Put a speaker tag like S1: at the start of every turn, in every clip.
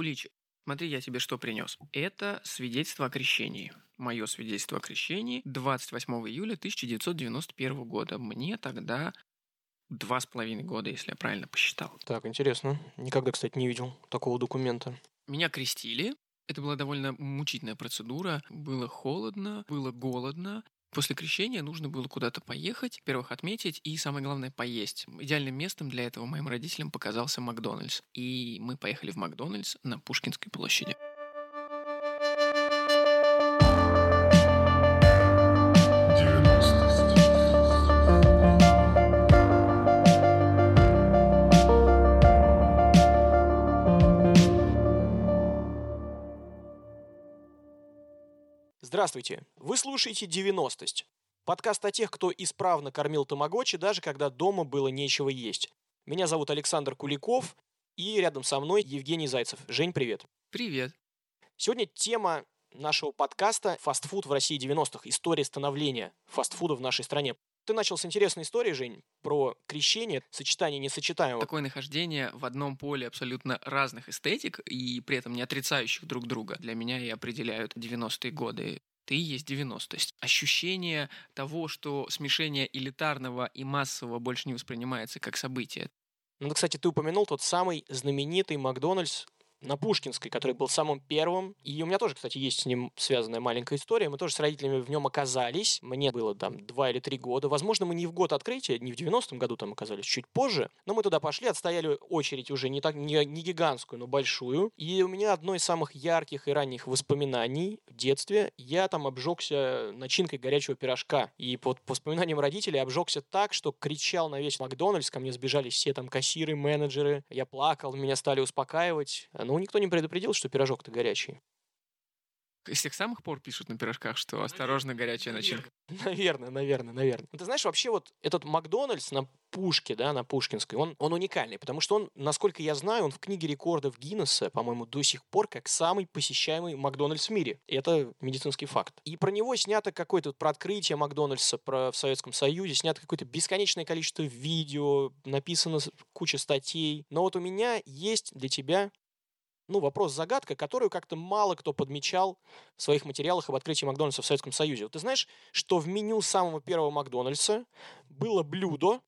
S1: Куличик, смотри, я тебе что принес. Это свидетельство о крещении. Мое свидетельство о крещении 28 июля 1991 года. Мне тогда два с половиной года, если я правильно посчитал.
S2: Так, интересно. Никогда, кстати, не видел такого документа.
S1: Меня крестили. Это была довольно мучительная процедура. Было холодно, было голодно. После крещения нужно было куда-то поехать, во-первых, отметить и, самое главное, поесть. Идеальным местом для этого моим родителям показался Макдональдс. И мы поехали в Макдональдс на Пушкинской площади.
S2: Здравствуйте! Вы слушаете «90-сть». Подкаст о тех, кто исправно кормил тамагочи, даже когда дома было нечего есть. Меня зовут Александр Куликов, и рядом со мной Евгений Зайцев. Жень, привет.
S1: Привет.
S2: Сегодня тема нашего подкаста «Фастфуд в России 90-х. История становления фастфуда в нашей стране». Ты начал с интересной истории, Жень, про крещение, сочетание несочетаемого.
S1: Такое нахождение в одном поле абсолютно разных эстетик и при этом не отрицающих друг друга для меня и определяют 90-е годы ты есть 90. есть ощущение того, что смешение элитарного и массового больше не воспринимается как событие.
S2: Ну, кстати, ты упомянул тот самый знаменитый Макдональдс на Пушкинской, который был самым первым. И у меня тоже, кстати, есть с ним связанная маленькая история. Мы тоже с родителями в нем оказались. Мне было там два или три года. Возможно, мы не в год открытия, не в 90-м году там оказались, чуть позже. Но мы туда пошли, отстояли очередь уже не так, не, не гигантскую, но большую. И у меня одно из самых ярких и ранних воспоминаний в детстве. Я там обжегся начинкой горячего пирожка. И под по воспоминаниям родителей обжегся так, что кричал на весь Макдональдс. Ко мне сбежались все там кассиры, менеджеры. Я плакал, меня стали успокаивать. Ну, никто не предупредил, что пирожок-то горячий.
S1: С тех самых пор пишут на пирожках, что осторожно, горячая начинка.
S2: Наверное, наверное, наверное. Ну, ты знаешь, вообще вот этот Макдональдс на Пушке, да, на Пушкинской, он, он уникальный, потому что он, насколько я знаю, он в книге рекордов Гиннесса, по-моему, до сих пор как самый посещаемый Макдональдс в мире. И это медицинский факт. И про него снято какое-то, про открытие Макдональдса про, в Советском Союзе, снято какое-то бесконечное количество видео, написано куча статей. Но вот у меня есть для тебя ну, вопрос-загадка, которую как-то мало кто подмечал в своих материалах об открытии Макдональдса в Советском Союзе. Вот ты знаешь, что в меню самого первого Макдональдса было блюдо,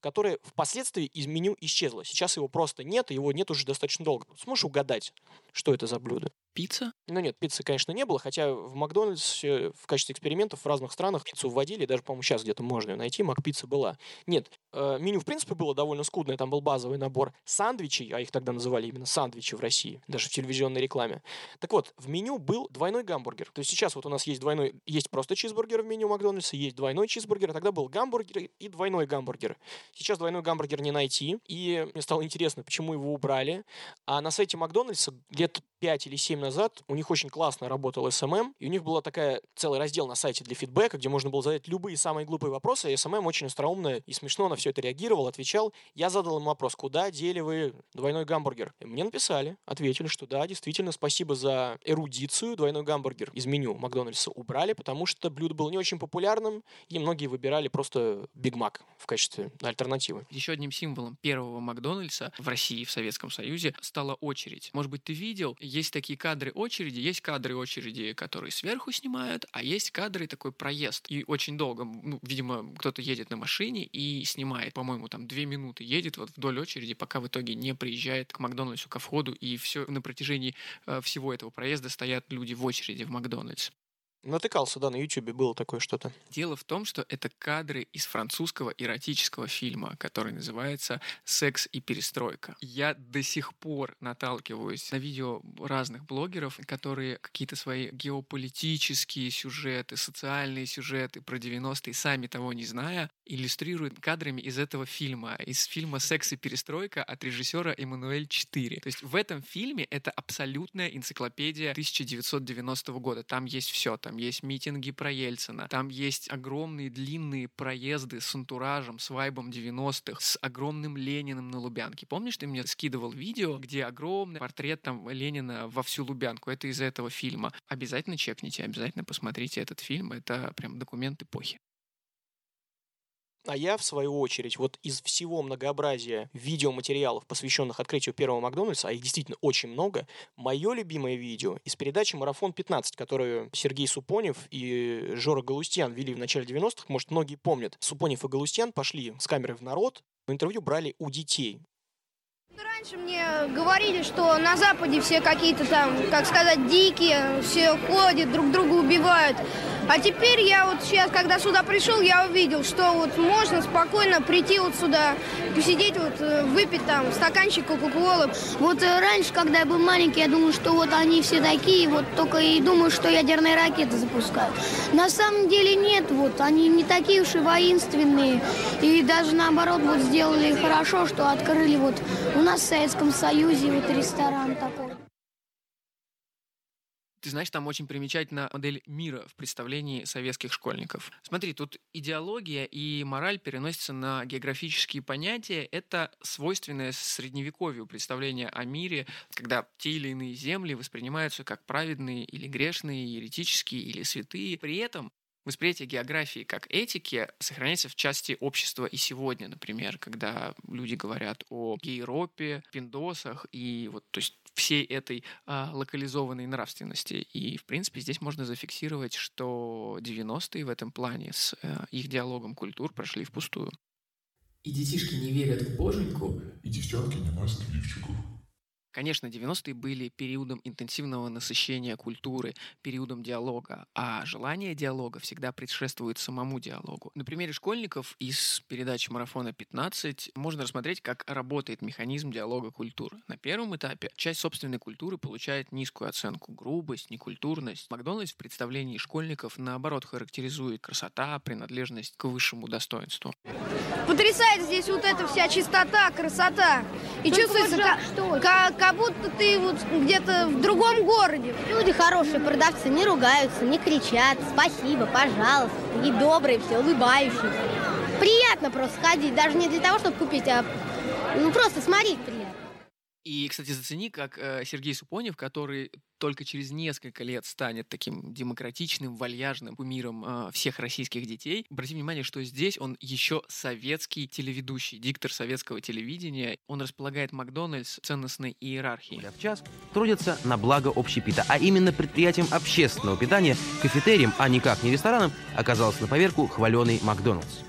S2: которое впоследствии из меню исчезло. Сейчас его просто нет, его нет уже достаточно долго. Сможешь угадать, что это за блюдо?
S1: Пицца?
S2: Ну нет, пиццы, конечно, не было, хотя в Макдональдсе в качестве экспериментов в разных странах пиццу вводили, даже, по-моему, сейчас где-то можно ее найти, Макпицца была. Нет, э, меню, в принципе, было довольно скудное, там был базовый набор сандвичей, а их тогда называли именно сандвичи в России, даже в телевизионной рекламе. Так вот, в меню был двойной гамбургер. То есть сейчас вот у нас есть двойной, есть просто чизбургер в меню Макдональдса, есть двойной чизбургер, а тогда был гамбургер и двойной гамбургер. Сейчас двойной гамбургер не найти, и мне стало интересно, почему его убрали. А на сайте Макдональдса лет 5 или 7 назад у них очень классно работал SMM, и у них была такая целый раздел на сайте для фидбэка, где можно было задать любые самые глупые вопросы, и SMM очень остроумно и смешно на все это реагировал, отвечал. Я задал им вопрос, куда дели вы двойной гамбургер? И мне написали, ответили, что да, действительно, спасибо за эрудицию, двойной гамбургер из меню Макдональдса убрали, потому что блюдо было не очень популярным, и многие выбирали просто Биг Мак в качестве альтернативы.
S1: Еще одним символом первого Макдональдса в России, в Советском Союзе, стала очередь. Может быть, ты видел, есть такие кадры очереди, есть кадры очереди, которые сверху снимают, а есть кадры такой проезд. И очень долго, ну, видимо, кто-то едет на машине и снимает, по-моему, там две минуты едет вот вдоль очереди, пока в итоге не приезжает к Макдональдсу, ко входу, и все на протяжении э, всего этого проезда стоят люди в очереди в Макдональдс.
S2: Натыкался, да, на Ютубе было такое что-то.
S1: Дело в том, что это кадры из французского эротического фильма, который называется «Секс и перестройка». Я до сих пор наталкиваюсь на видео разных блогеров, которые какие-то свои геополитические сюжеты, социальные сюжеты про 90-е, сами того не зная, иллюстрируют кадрами из этого фильма, из фильма «Секс и перестройка» от режиссера Эммануэль 4. То есть в этом фильме это абсолютная энциклопедия 1990 года. Там есть все. Там там есть митинги про Ельцина, там есть огромные длинные проезды с антуражем, с вайбом 90-х, с огромным Лениным на Лубянке. Помнишь, ты мне скидывал видео, где огромный портрет там Ленина во всю Лубянку? Это из этого фильма. Обязательно чекните, обязательно посмотрите этот фильм. Это прям документ эпохи.
S2: А я, в свою очередь, вот из всего многообразия видеоматериалов, посвященных открытию первого Макдональдса, а их действительно очень много, мое любимое видео из передачи «Марафон 15», которую Сергей Супонев и Жора Галустян вели в начале 90-х, может, многие помнят. Супонев и Галустян пошли с камерой в народ, интервью брали у детей.
S3: Раньше мне говорили, что на Западе все какие-то там, как сказать, дикие, все ходят, друг друга убивают. А теперь я вот сейчас, когда сюда пришел, я увидел, что вот можно спокойно прийти вот сюда, посидеть вот, э, выпить там стаканчик кока-колы.
S4: Вот э, раньше, когда я был маленький, я думал, что вот они все такие, вот только и думаю, что ядерные ракеты запускают. На самом деле нет, вот они не такие уж и воинственные. И даже наоборот вот сделали хорошо, что открыли вот у нас в Советском Союзе вот ресторан такой.
S1: Ты знаешь, там очень примечательна модель мира в представлении советских школьников. Смотри, тут идеология и мораль переносятся на географические понятия. Это свойственное средневековью представление о мире, когда те или иные земли воспринимаются как праведные или грешные, еретические или святые. При этом Восприятие географии как этики сохраняется в части общества и сегодня, например, когда люди говорят о Европе, пиндосах и вот, то есть всей этой а, локализованной нравственности. И, в принципе, здесь можно зафиксировать, что 90-е в этом плане с а, их диалогом культур прошли впустую.
S5: И детишки не верят в боженьку.
S6: И девчонки не носят лифчиков.
S1: Конечно, 90-е были периодом интенсивного насыщения культуры, периодом диалога, а желание диалога всегда предшествует самому диалогу. На примере школьников из передачи «Марафона 15» можно рассмотреть, как работает механизм диалога культур. На первом этапе часть собственной культуры получает низкую оценку – грубость, некультурность. Макдональдс в представлении школьников, наоборот, характеризует красота, принадлежность к высшему достоинству.
S3: Потрясает здесь вот эта вся чистота, красота. И
S4: Только
S3: чувствуется,
S4: вот
S3: как,
S4: что?
S3: как, как будто ты вот где-то в другом городе.
S7: Люди хорошие, продавцы не ругаются, не кричат, спасибо, пожалуйста, и добрые все, улыбающиеся. Приятно просто ходить, даже не для того, чтобы купить, а ну, просто смотреть приятно.
S1: И, кстати, зацени, как э, Сергей Супонев, который только через несколько лет станет таким демократичным, вальяжным кумиром э, всех российских детей. Обрати внимание, что здесь он еще советский телеведущий, диктор советского телевидения. Он располагает Макдональдс ценностной иерархией.
S8: в час трудятся на благо общепита, а именно предприятием общественного питания, кафетерием, а никак не рестораном, оказался на поверку хваленый Макдональдс.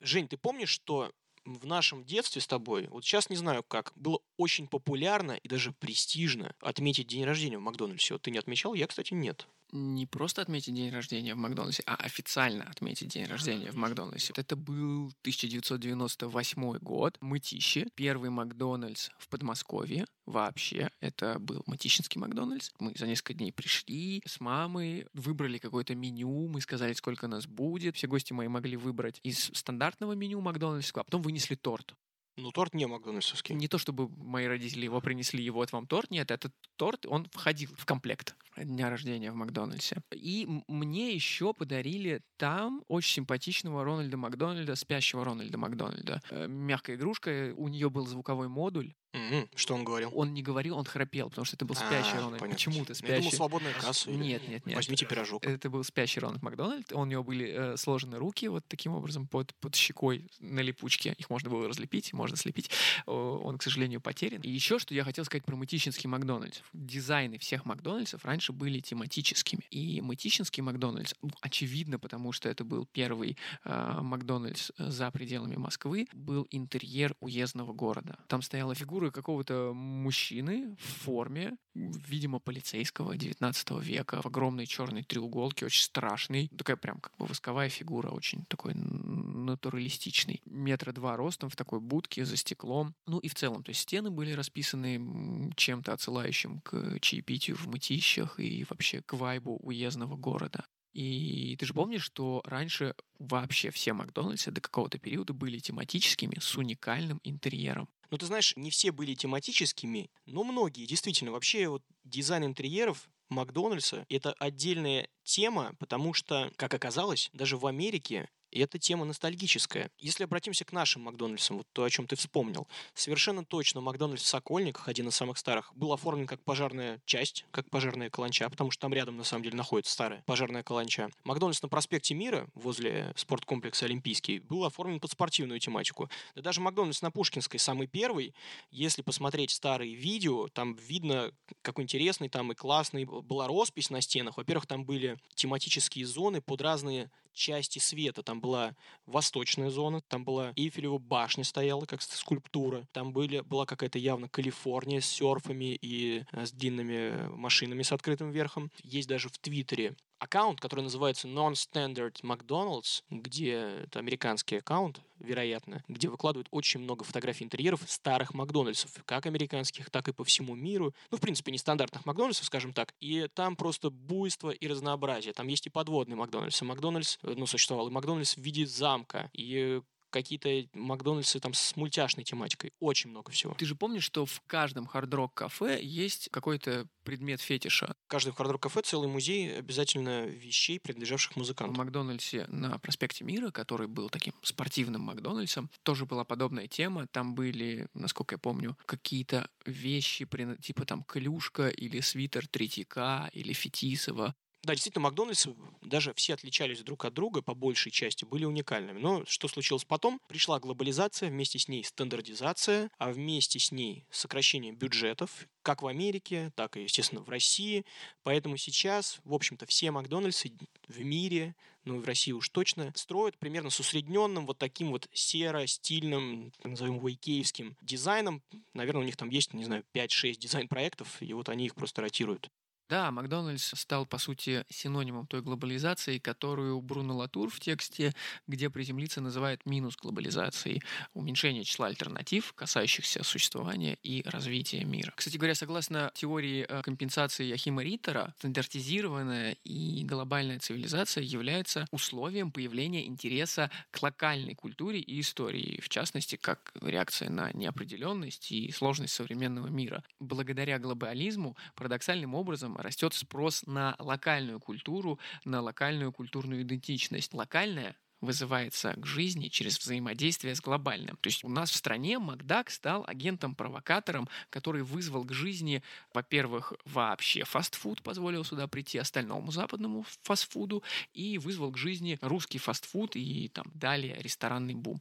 S2: Жень, ты помнишь, что в нашем детстве с тобой, вот сейчас не знаю как, было очень популярно и даже престижно отметить день рождения в Макдональдсе. Вот ты не отмечал, я, кстати, нет.
S1: Не просто отметить день рождения в Макдональдсе, а официально отметить день рождения в Макдональдсе. Это был 1998 год, Мытищи, первый Макдональдс в Подмосковье вообще. Это был Мытищинский Макдональдс. Мы за несколько дней пришли с мамой, выбрали какое-то меню, мы сказали, сколько нас будет. Все гости мои могли выбрать из стандартного меню Макдональдского, а потом вынесли торт.
S2: Ну, торт не макдональдсовский.
S1: Не то, чтобы мои родители его принесли, и вот вам торт. Нет, этот торт, он входил в комплект дня рождения в Макдональдсе. И мне еще подарили там очень симпатичного Рональда Макдональда, спящего Рональда Макдональда. Э, Мягкая игрушка, у нее был звуковой модуль.
S2: Мгм, Что он говорил?
S1: Он не говорил, он храпел, потому что это был спящий
S2: А,
S1: Рональд. Почему-то
S2: Я думал,
S1: спящий.
S2: свободная касса.
S1: Нет, нет, нет.
S2: Возьмите пирожок.
S1: Это был спящий Рональд Макдональд. У него были э, сложены руки вот таким образом под, под щекой на липучке. Их можно было разлепить, можно слепить. О, Он, к сожалению, потерян. И еще, что я хотел сказать про Мытищинский Макдональдс. Дизайны всех Макдональдсов раньше были тематическими. И Мытищинский Макдональдс, ну, очевидно, потому что это был первый э, Макдональдс э, за пределами Москвы, был интерьер уездного города. Там стояла фигура какого-то мужчины в форме, видимо, полицейского 19 века, в огромной черной треуголке, очень страшный. Такая прям как бы восковая фигура, очень такой натуралистичный. Метра два ростом в такой будке за стеклом. Ну и в целом, то есть стены были расписаны чем-то отсылающим к чаепитию в мытищах и вообще к вайбу уездного города. И ты же помнишь, что раньше вообще все Макдональдсы до какого-то периода были тематическими с уникальным интерьером.
S2: Ну, ты знаешь, не все были тематическими, но многие. Действительно, вообще вот дизайн интерьеров Макдональдса — это отдельная тема, потому что, как оказалось, даже в Америке И эта тема ностальгическая. Если обратимся к нашим Макдональдсам, вот то, о чем ты вспомнил, совершенно точно Макдональдс в Сокольниках, один из самых старых, был оформлен как пожарная часть, как пожарная каланча, потому что там рядом, на самом деле, находится старая пожарная каланча. Макдональдс на проспекте Мира, возле спорткомплекса Олимпийский, был оформлен под спортивную тематику. Да даже Макдональдс на Пушкинской, самый первый, если посмотреть старые видео, там видно, какой интересный там и классный была роспись на стенах. Во-первых, там были тематические зоны под разные части света. Там была восточная зона, там была Эйфелева башня стояла, как скульптура. Там были, была какая-то явно Калифорния с серфами и э, с длинными машинами с открытым верхом. Есть даже в Твиттере аккаунт, который называется Non-Standard McDonald's, где это американский аккаунт, вероятно, где выкладывают очень много фотографий интерьеров старых Макдональдсов, как американских, так и по всему миру. Ну, в принципе, нестандартных Макдональдсов, скажем так. И там просто буйство и разнообразие. Там есть и подводный Макдональдс. И Макдональдс, э, ну, существовал, и Макдональдс в виде замка. И какие-то Макдональдсы там с мультяшной тематикой. Очень много всего.
S1: Ты же помнишь, что в каждом хард-рок кафе есть какой-то предмет фетиша?
S2: В каждом хард-рок кафе целый музей обязательно вещей, принадлежавших
S1: В
S2: музыкантам.
S1: Макдональдсе на проспекте Мира, который был таким спортивным Макдональдсом, тоже была подобная тема. Там были, насколько я помню, какие-то вещи, типа там клюшка или свитер Третьяка или Фетисова.
S2: Да, действительно, Макдональдс даже все отличались друг от друга по большей части, были уникальными. Но что случилось потом? Пришла глобализация, вместе с ней стандартизация, а вместе с ней сокращение бюджетов, как в Америке, так и, естественно, в России. Поэтому сейчас, в общем-то, все Макдональдсы в мире, ну и в России уж точно, строят примерно с усредненным вот таким вот серо-стильным, назовем его икеевским дизайном. Наверное, у них там есть, не знаю, 5-6 дизайн-проектов, и вот они их просто ротируют.
S1: Да, Макдональдс стал, по сути, синонимом той глобализации, которую Бруно Латур в тексте «Где приземлиться» называет минус глобализацией, уменьшение числа альтернатив, касающихся существования и развития мира. Кстати говоря, согласно теории э, компенсации Яхима Риттера, стандартизированная и глобальная цивилизация является условием появления интереса к локальной культуре и истории, в частности, как реакция на неопределенность и сложность современного мира. Благодаря глобализму парадоксальным образом растет спрос на локальную культуру, на локальную культурную идентичность. Локальная вызывается к жизни через взаимодействие с глобальным. То есть у нас в стране Макдак стал агентом-провокатором, который вызвал к жизни, во-первых, вообще фастфуд, позволил сюда прийти остальному западному фастфуду, и вызвал к жизни русский фастфуд и там далее ресторанный бум.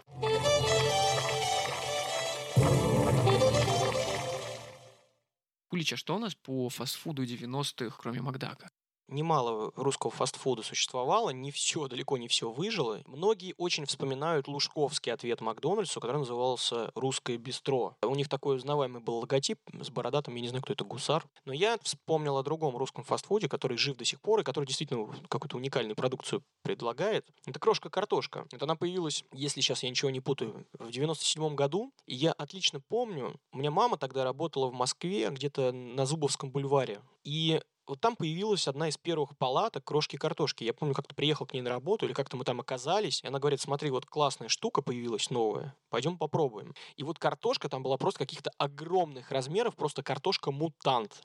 S1: Кулич, а что у нас по фастфуду 90-х, кроме Макдака?
S2: Немало русского фастфуда существовало, не все, далеко не все выжило. Многие очень вспоминают лужковский ответ Макдональдсу, который назывался «Русское бистро». У них такой узнаваемый был логотип с бородатым, я не знаю, кто это, гусар. Но я вспомнил о другом русском фастфуде, который жив до сих пор и который действительно какую-то уникальную продукцию предлагает. Это крошка-картошка. Вот она появилась, если сейчас я ничего не путаю, в 97 году. И я отлично помню, у меня мама тогда работала в Москве, где-то на Зубовском бульваре. И вот там появилась одна из первых палаток крошки картошки. Я помню, как-то приехал к ней на работу, или как-то мы там оказались, и она говорит, смотри, вот классная штука появилась новая, пойдем попробуем. И вот картошка там была просто каких-то огромных размеров, просто картошка-мутант.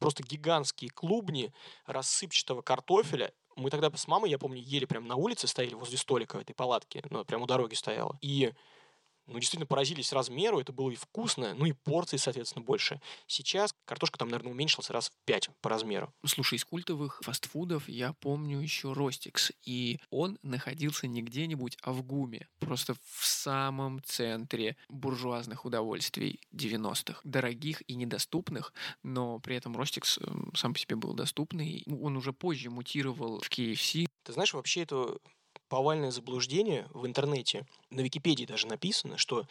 S2: Просто гигантские клубни рассыпчатого картофеля, мы тогда с мамой, я помню, ели прям на улице, стояли возле столика этой палатке, ну, прям у дороги стояла. И ну, действительно поразились размеру, это было и вкусно, ну и порции, соответственно, больше. Сейчас картошка там, наверное, уменьшилась раз в пять по размеру.
S1: Слушай, из культовых фастфудов я помню еще Ростикс, и он находился не где-нибудь, а в ГУМе, просто в самом центре буржуазных удовольствий 90-х. Дорогих и недоступных, но при этом Ростикс э, сам по себе был доступный. Он уже позже мутировал в KFC.
S2: Ты знаешь, вообще это повальное заблуждение в интернете. На Википедии даже написано, что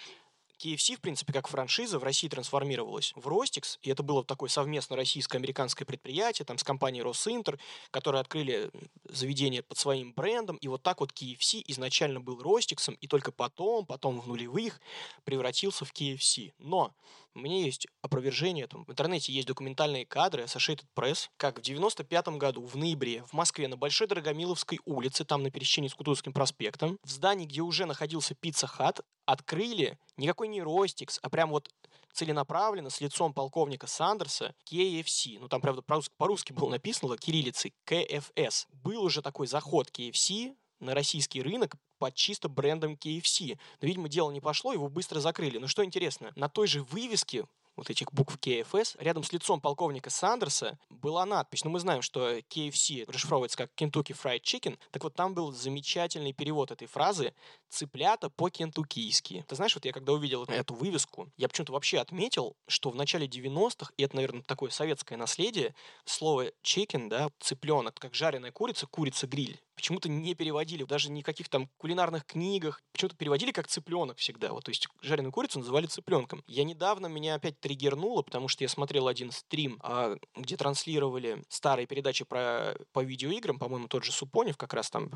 S2: KFC, в принципе, как франшиза в России трансформировалась в Ростикс, и это было такое совместно российско-американское предприятие, там, с компанией Росинтер, которые открыли заведение под своим брендом, и вот так вот KFC изначально был Ростиксом, и только потом, потом в нулевых превратился в KFC. Но меня есть опровержение этому. В интернете есть документальные кадры Associated Press, как в 95 году, в ноябре, в Москве, на Большой Дорогомиловской улице, там на пересечении с Кутузовским проспектом, в здании, где уже находился Пицца Хат, открыли никакой не Ростикс, а прям вот целенаправленно с лицом полковника Сандерса KFC. Ну, там, правда, по-русски было написано кириллицей КФС. Был уже такой заход KFC на российский рынок под чисто брендом KFC. Но, видимо, дело не пошло, его быстро закрыли. Но что интересно, на той же вывеске вот этих букв KFS, рядом с лицом полковника Сандерса была надпись. Ну, мы знаем, что KFC расшифровывается как Kentucky Fried Chicken. Так вот, там был замечательный перевод этой фразы «цыплята по-кентуккийски». Ты знаешь, вот я когда увидел эту вывеску, я почему-то вообще отметил, что в начале 90-х, и это, наверное, такое советское наследие, слово chicken, да, цыпленок, как жареная курица, курица-гриль, почему-то не переводили, даже никаких там кулинарных книгах, почему-то переводили как цыпленок всегда. Вот, то есть жареную курицу называли цыпленком. Я недавно меня опять триггернуло, потому что я смотрел один стрим, а, где транслировали старые передачи про, по видеоиграм, по-моему, тот же Супонев как раз там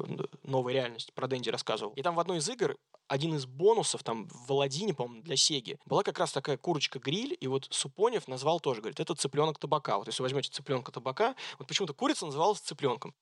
S2: «Новая реальность» про Дэнди рассказывал. И там в одной из игр один из бонусов там в Аладдине, по-моему, для Сеги, была как раз такая курочка-гриль, и вот Супонев назвал тоже, говорит, это цыпленок табака. Вот если возьмете цыпленка табака, вот почему-то курица называлась цыпленком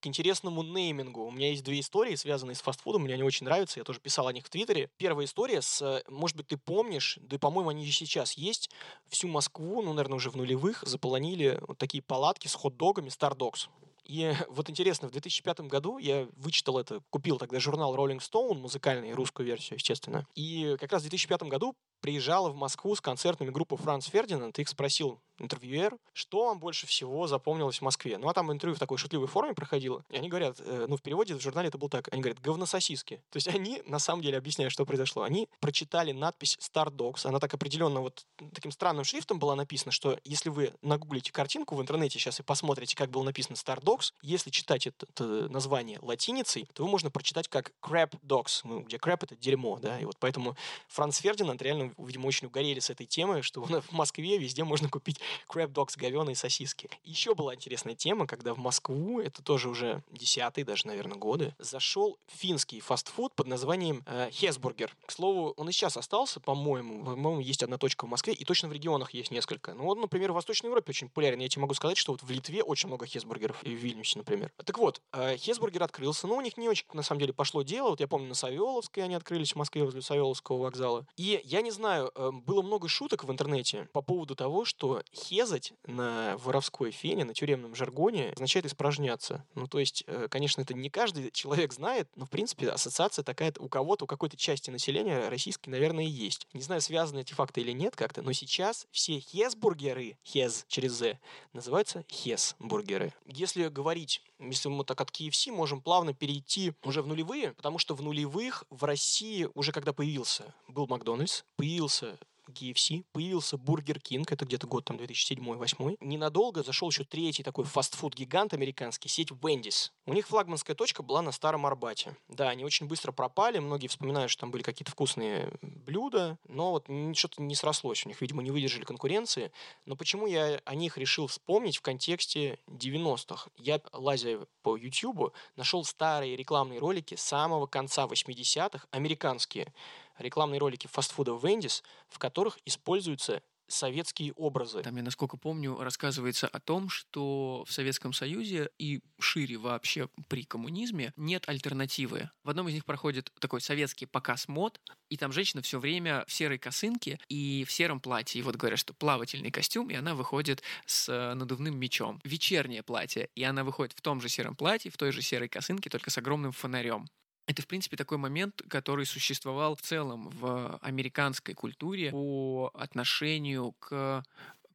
S2: к интересному неймингу. У меня есть две истории, связанные с фастфудом, мне они очень нравятся, я тоже писал о них в Твиттере. Первая история с, э, может быть, ты помнишь, да и, по-моему, они сейчас есть, всю Москву, ну, наверное, уже в нулевых, заполонили вот такие палатки с хот-догами Stardogs. И вот интересно, в 2005 году я вычитал это, купил тогда журнал Rolling Stone, музыкальный, русскую версию, естественно. И как раз в 2005 году приезжала в Москву с концертными группа Франц Фердинанд, их спросил интервьюер, что вам больше всего запомнилось в Москве. Ну, а там интервью в такой шутливой форме проходило. И они говорят, э, ну, в переводе в журнале это было так, они говорят, говнососиски. То есть они, на самом деле, объясняют, что произошло. Они прочитали надпись Star Dogs, она так определенно вот таким странным шрифтом была написана, что если вы нагуглите картинку в интернете сейчас и посмотрите, как было написано Star Dogs, если читать это, это название латиницей, то вы можно прочитать как Crab Dogs, ну, где crab это дерьмо, да, и вот поэтому Франц Фердинанд реально видимо, очень угорели с этой темой, что в Москве везде можно купить crab dogs, говеные сосиски. Еще была интересная тема, когда в Москву, это тоже уже десятые даже, наверное, годы, зашел финский фастфуд под названием э, Хесбургер. К слову, он и сейчас остался, по-моему. По-моему, есть одна точка в Москве, и точно в регионах есть несколько. Ну вот, например, в Восточной Европе очень популярен. Я тебе могу сказать, что вот в Литве очень много хесбургеров, и в Вильнюсе, например. Так вот, э, Хесбургер открылся, но у них не очень, на самом деле, пошло дело. Вот я помню, на Савеловской они открылись в Москве возле Савеловского вокзала. И я не знаю, эм, было много шуток в интернете по поводу того, что хезать на воровской фене, на тюремном жаргоне означает испражняться. Ну, то есть, э, конечно, это не каждый человек знает, но, в принципе, ассоциация такая у кого-то, у какой-то части населения российской, наверное, и есть. Не знаю, связаны эти факты или нет как-то, но сейчас все хезбургеры, хез через з, называются хезбургеры. Если говорить если мы так от KFC можем плавно перейти уже в нулевые, потому что в нулевых в России уже когда появился, был Макдональдс, появился KFC, появился Бургер Кинг, это где-то год там 2007-2008. Ненадолго зашел еще третий такой фастфуд-гигант американский, сеть Wendy's. У них флагманская точка была на Старом Арбате. Да, они очень быстро пропали, многие вспоминают, что там были какие-то вкусные блюда, но вот что-то не срослось у них, видимо, не выдержали конкуренции. Но почему я о них решил вспомнить в контексте 90-х? Я, лазя по YouTube, нашел старые рекламные ролики самого конца 80-х, американские, рекламные ролики фастфуда Wendy's, в которых используются советские образы.
S1: Там, я насколько помню, рассказывается о том, что в Советском Союзе и шире вообще при коммунизме нет альтернативы. В одном из них проходит такой советский показ мод, и там женщина все время в серой косынке и в сером платье. И вот говорят, что плавательный костюм, и она выходит с э, надувным мечом. Вечернее платье, и она выходит в том же сером платье, в той же серой косынке, только с огромным фонарем. Это, в принципе, такой момент, который существовал в целом в американской культуре по отношению к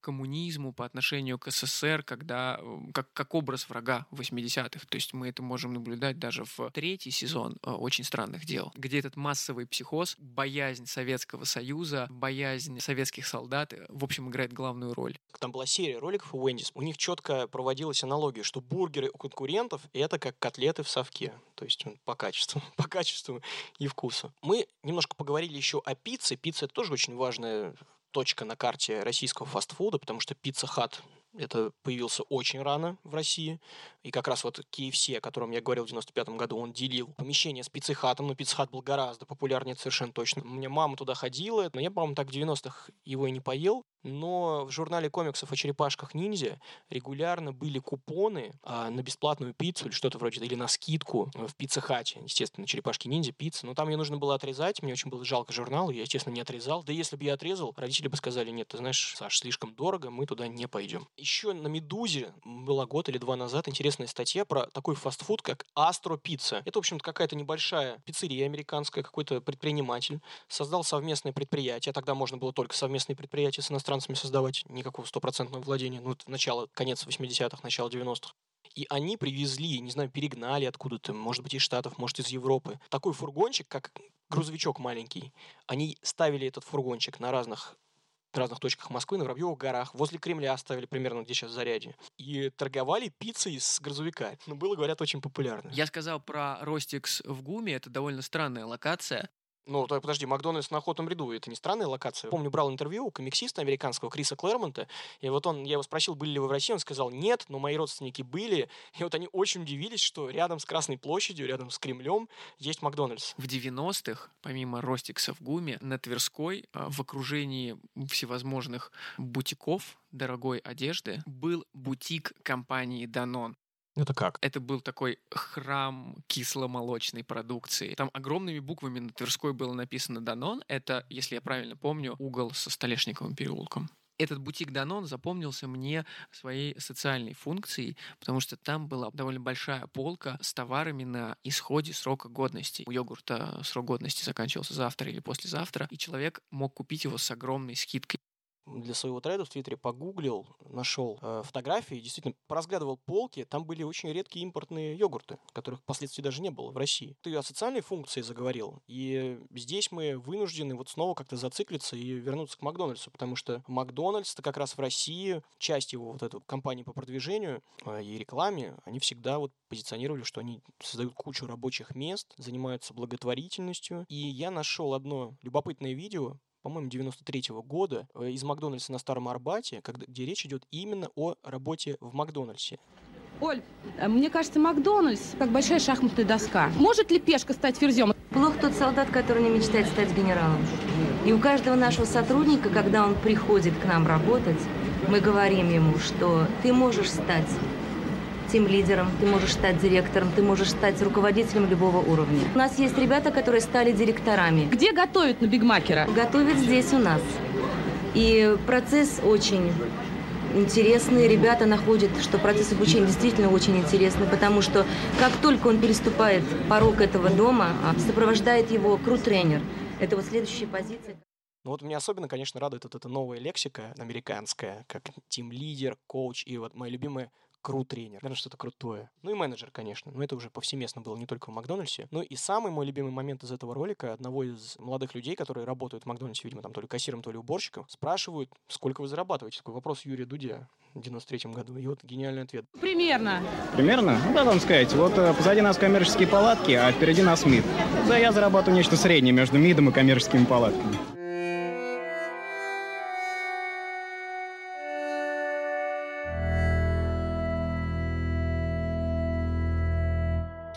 S1: коммунизму, по отношению к СССР, когда как, как образ врага в 80-х. То есть мы это можем наблюдать даже в третий сезон э, «Очень странных дел», где этот массовый психоз, боязнь Советского Союза, боязнь советских солдат, э, в общем, играет главную роль.
S2: Там была серия роликов у Wendy's. У них четко проводилась аналогия, что бургеры у конкурентов — это как котлеты в совке. То есть по качеству, по качеству и вкусу. Мы немножко поговорили еще о пицце. Пицца — это тоже очень важная точка на карте российского фастфуда, потому что Pizza Hut это появился очень рано в России. И как раз вот KFC, о котором я говорил в 95 году, он делил помещение с пиццехатом, но пиццехат был гораздо популярнее совершенно точно. У меня мама туда ходила, но я, по-моему, так в 90-х его и не поел. Но в журнале комиксов о черепашках ниндзя регулярно были купоны а, на бесплатную пиццу или что-то вроде, или на скидку в пиццехате. Естественно, черепашки ниндзя, пицца. Но там мне нужно было отрезать, мне очень было жалко журнал, я, естественно, не отрезал. Да если бы я отрезал, родители бы сказали, нет, ты знаешь, Саш, слишком дорого, мы туда не пойдем. Еще на «Медузе» была год или два назад интересная статья про такой фастфуд, как Астро Пицца. Это, в общем-то, какая-то небольшая пиццерия американская, какой-то предприниматель создал совместное предприятие. Тогда можно было только совместные предприятия с иностранцами создавать, никакого стопроцентного владения. Ну, это начало, конец 80-х, начало 90-х. И они привезли, не знаю, перегнали откуда-то, может быть, из Штатов, может, из Европы. Такой фургончик, как грузовичок маленький. Они ставили этот фургончик на разных в разных точках Москвы, на Воробьевых горах, возле Кремля оставили примерно, где сейчас Зарядье. И торговали пиццей с грузовика. Ну, было, говорят, очень популярно.
S1: Я сказал про Ростикс в ГУМе, это довольно странная локация.
S2: Ну, то, подожди, Макдональдс на охотном ряду, это не странная локация. Помню, брал интервью у комиксиста американского Криса Клэрмонта, и вот он, я его спросил, были ли вы в России, он сказал, нет, но мои родственники были, и вот они очень удивились, что рядом с Красной площадью, рядом с Кремлем есть Макдональдс.
S1: В 90-х, помимо Ростикса в ГУМе, на Тверской, а, в окружении всевозможных бутиков дорогой одежды, был бутик компании Данон.
S2: Это как?
S1: Это был такой храм кисломолочной продукции. Там огромными буквами на Тверской было написано «Данон». Это, если я правильно помню, угол со Столешниковым переулком. Этот бутик Данон запомнился мне своей социальной функцией, потому что там была довольно большая полка с товарами на исходе срока годности. У йогурта срок годности заканчивался завтра или послезавтра, и человек мог купить его с огромной скидкой
S2: для своего трейда в Твиттере погуглил, нашел э, фотографии, действительно поразглядывал полки, там были очень редкие импортные йогурты, которых впоследствии даже не было в России. Ты о социальной функции заговорил, и здесь мы вынуждены вот снова как-то зациклиться и вернуться к Макдональдсу, потому что Макдональдс, это как раз в России, часть его вот этой компании по продвижению э, и рекламе, они всегда вот позиционировали, что они создают кучу рабочих мест, занимаются благотворительностью, и я нашел одно любопытное видео, по-моему, 93-го года э, из Макдональдса на Старом Арбате, когда, где речь идет именно о работе в Макдональдсе.
S9: Оль, э, мне кажется, Макдональдс как большая шахматная доска. Может ли пешка стать ферзем?
S10: Плох тот солдат, который не мечтает стать генералом. И у каждого нашего сотрудника, когда он приходит к нам работать, мы говорим ему, что ты можешь стать тем лидером, ты можешь стать директором, ты можешь стать руководителем любого уровня. У нас есть ребята, которые стали директорами.
S9: Где готовят на Бигмакера?
S10: Готовят здесь у нас. И процесс очень интересный. Ребята находят, что процесс обучения действительно очень интересный, потому что как только он переступает порог этого дома, а, сопровождает его кру-тренер. Это вот следующая позиция.
S2: Ну вот меня особенно, конечно, радует вот эта новая лексика американская, как тим-лидер, коуч и вот моя любимая крут-тренер. Наверное, что-то крутое. Ну и менеджер, конечно. Но это уже повсеместно было не только в Макдональдсе. Ну и самый мой любимый момент из этого ролика одного из молодых людей, которые работают в Макдональдсе, видимо, там то ли кассиром, то ли уборщиком, спрашивают, сколько вы зарабатываете. Такой вопрос Юрия Дудя в 93 году. И вот гениальный ответ.
S9: Примерно.
S11: Примерно? Ну да, вам сказать. Вот э, позади нас коммерческие палатки, а впереди нас МИД. Да, я зарабатываю нечто среднее между МИДом и коммерческими палатками.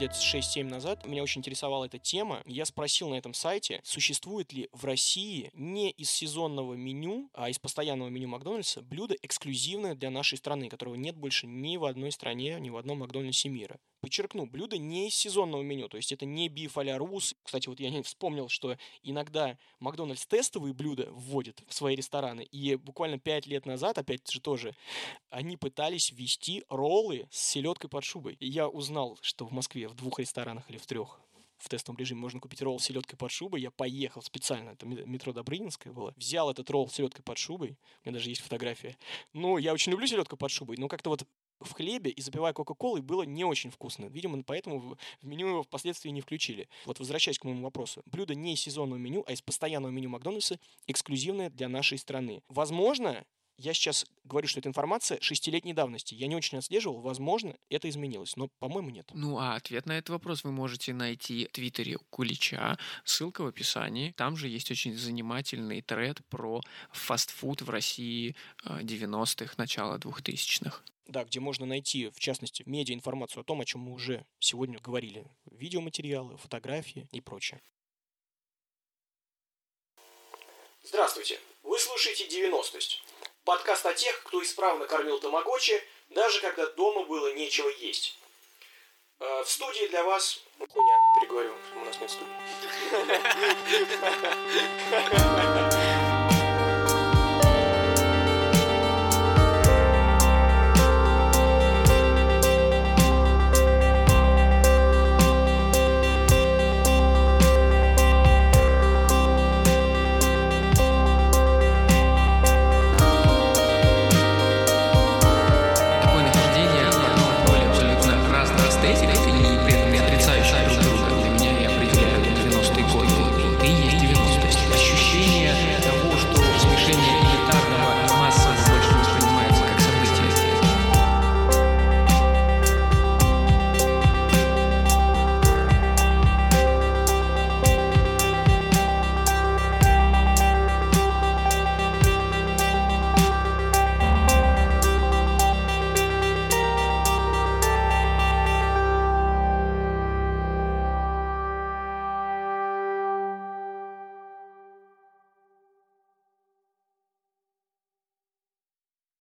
S2: Лет 6-7 назад меня очень интересовала эта тема. Я спросил на этом сайте, существует ли в России не из сезонного меню, а из постоянного меню Макдональдса блюдо эксклюзивное для нашей страны, которого нет больше ни в одной стране, ни в одном Макдональдсе мира. Подчеркну, блюдо не из сезонного меню, то есть это не биф а рус. Кстати, вот я не вспомнил, что иногда Макдональдс тестовые блюда вводит в свои рестораны, и буквально 5 лет назад, опять же тоже, они пытались ввести роллы с селедкой под шубой. И я узнал, что в Москве в двух ресторанах или в трех в тестовом режиме можно купить ролл с селедкой под шубой. Я поехал специально, это метро Добрынинское было, взял этот ролл с селедкой под шубой, у меня даже есть фотография. Ну, я очень люблю селедку под шубой, но как-то вот в хлебе и запивая Кока-Колой было не очень вкусно. Видимо, поэтому в меню его впоследствии не включили. Вот возвращаясь к моему вопросу. Блюдо не из сезонного меню, а из постоянного меню Макдональдса, эксклюзивное для нашей страны. Возможно, я сейчас говорю, что эта информация шестилетней давности. Я не очень отслеживал, возможно, это изменилось, но, по-моему, нет.
S1: Ну, а ответ на этот вопрос вы можете найти в Твиттере Кулича, ссылка в описании. Там же есть очень занимательный тред про фастфуд в России 90-х, э, начала 2000-х.
S2: Да, где можно найти, в частности, медиа-информацию о том, о чем мы уже сегодня говорили. Видеоматериалы, фотографии и прочее. Здравствуйте! Вы слушаете «90-сть» Подкаст о тех, кто исправно кормил тамагочи, даже когда дома было нечего есть. Э, в студии для вас... Хуйня, переговорю, у нас нет студии.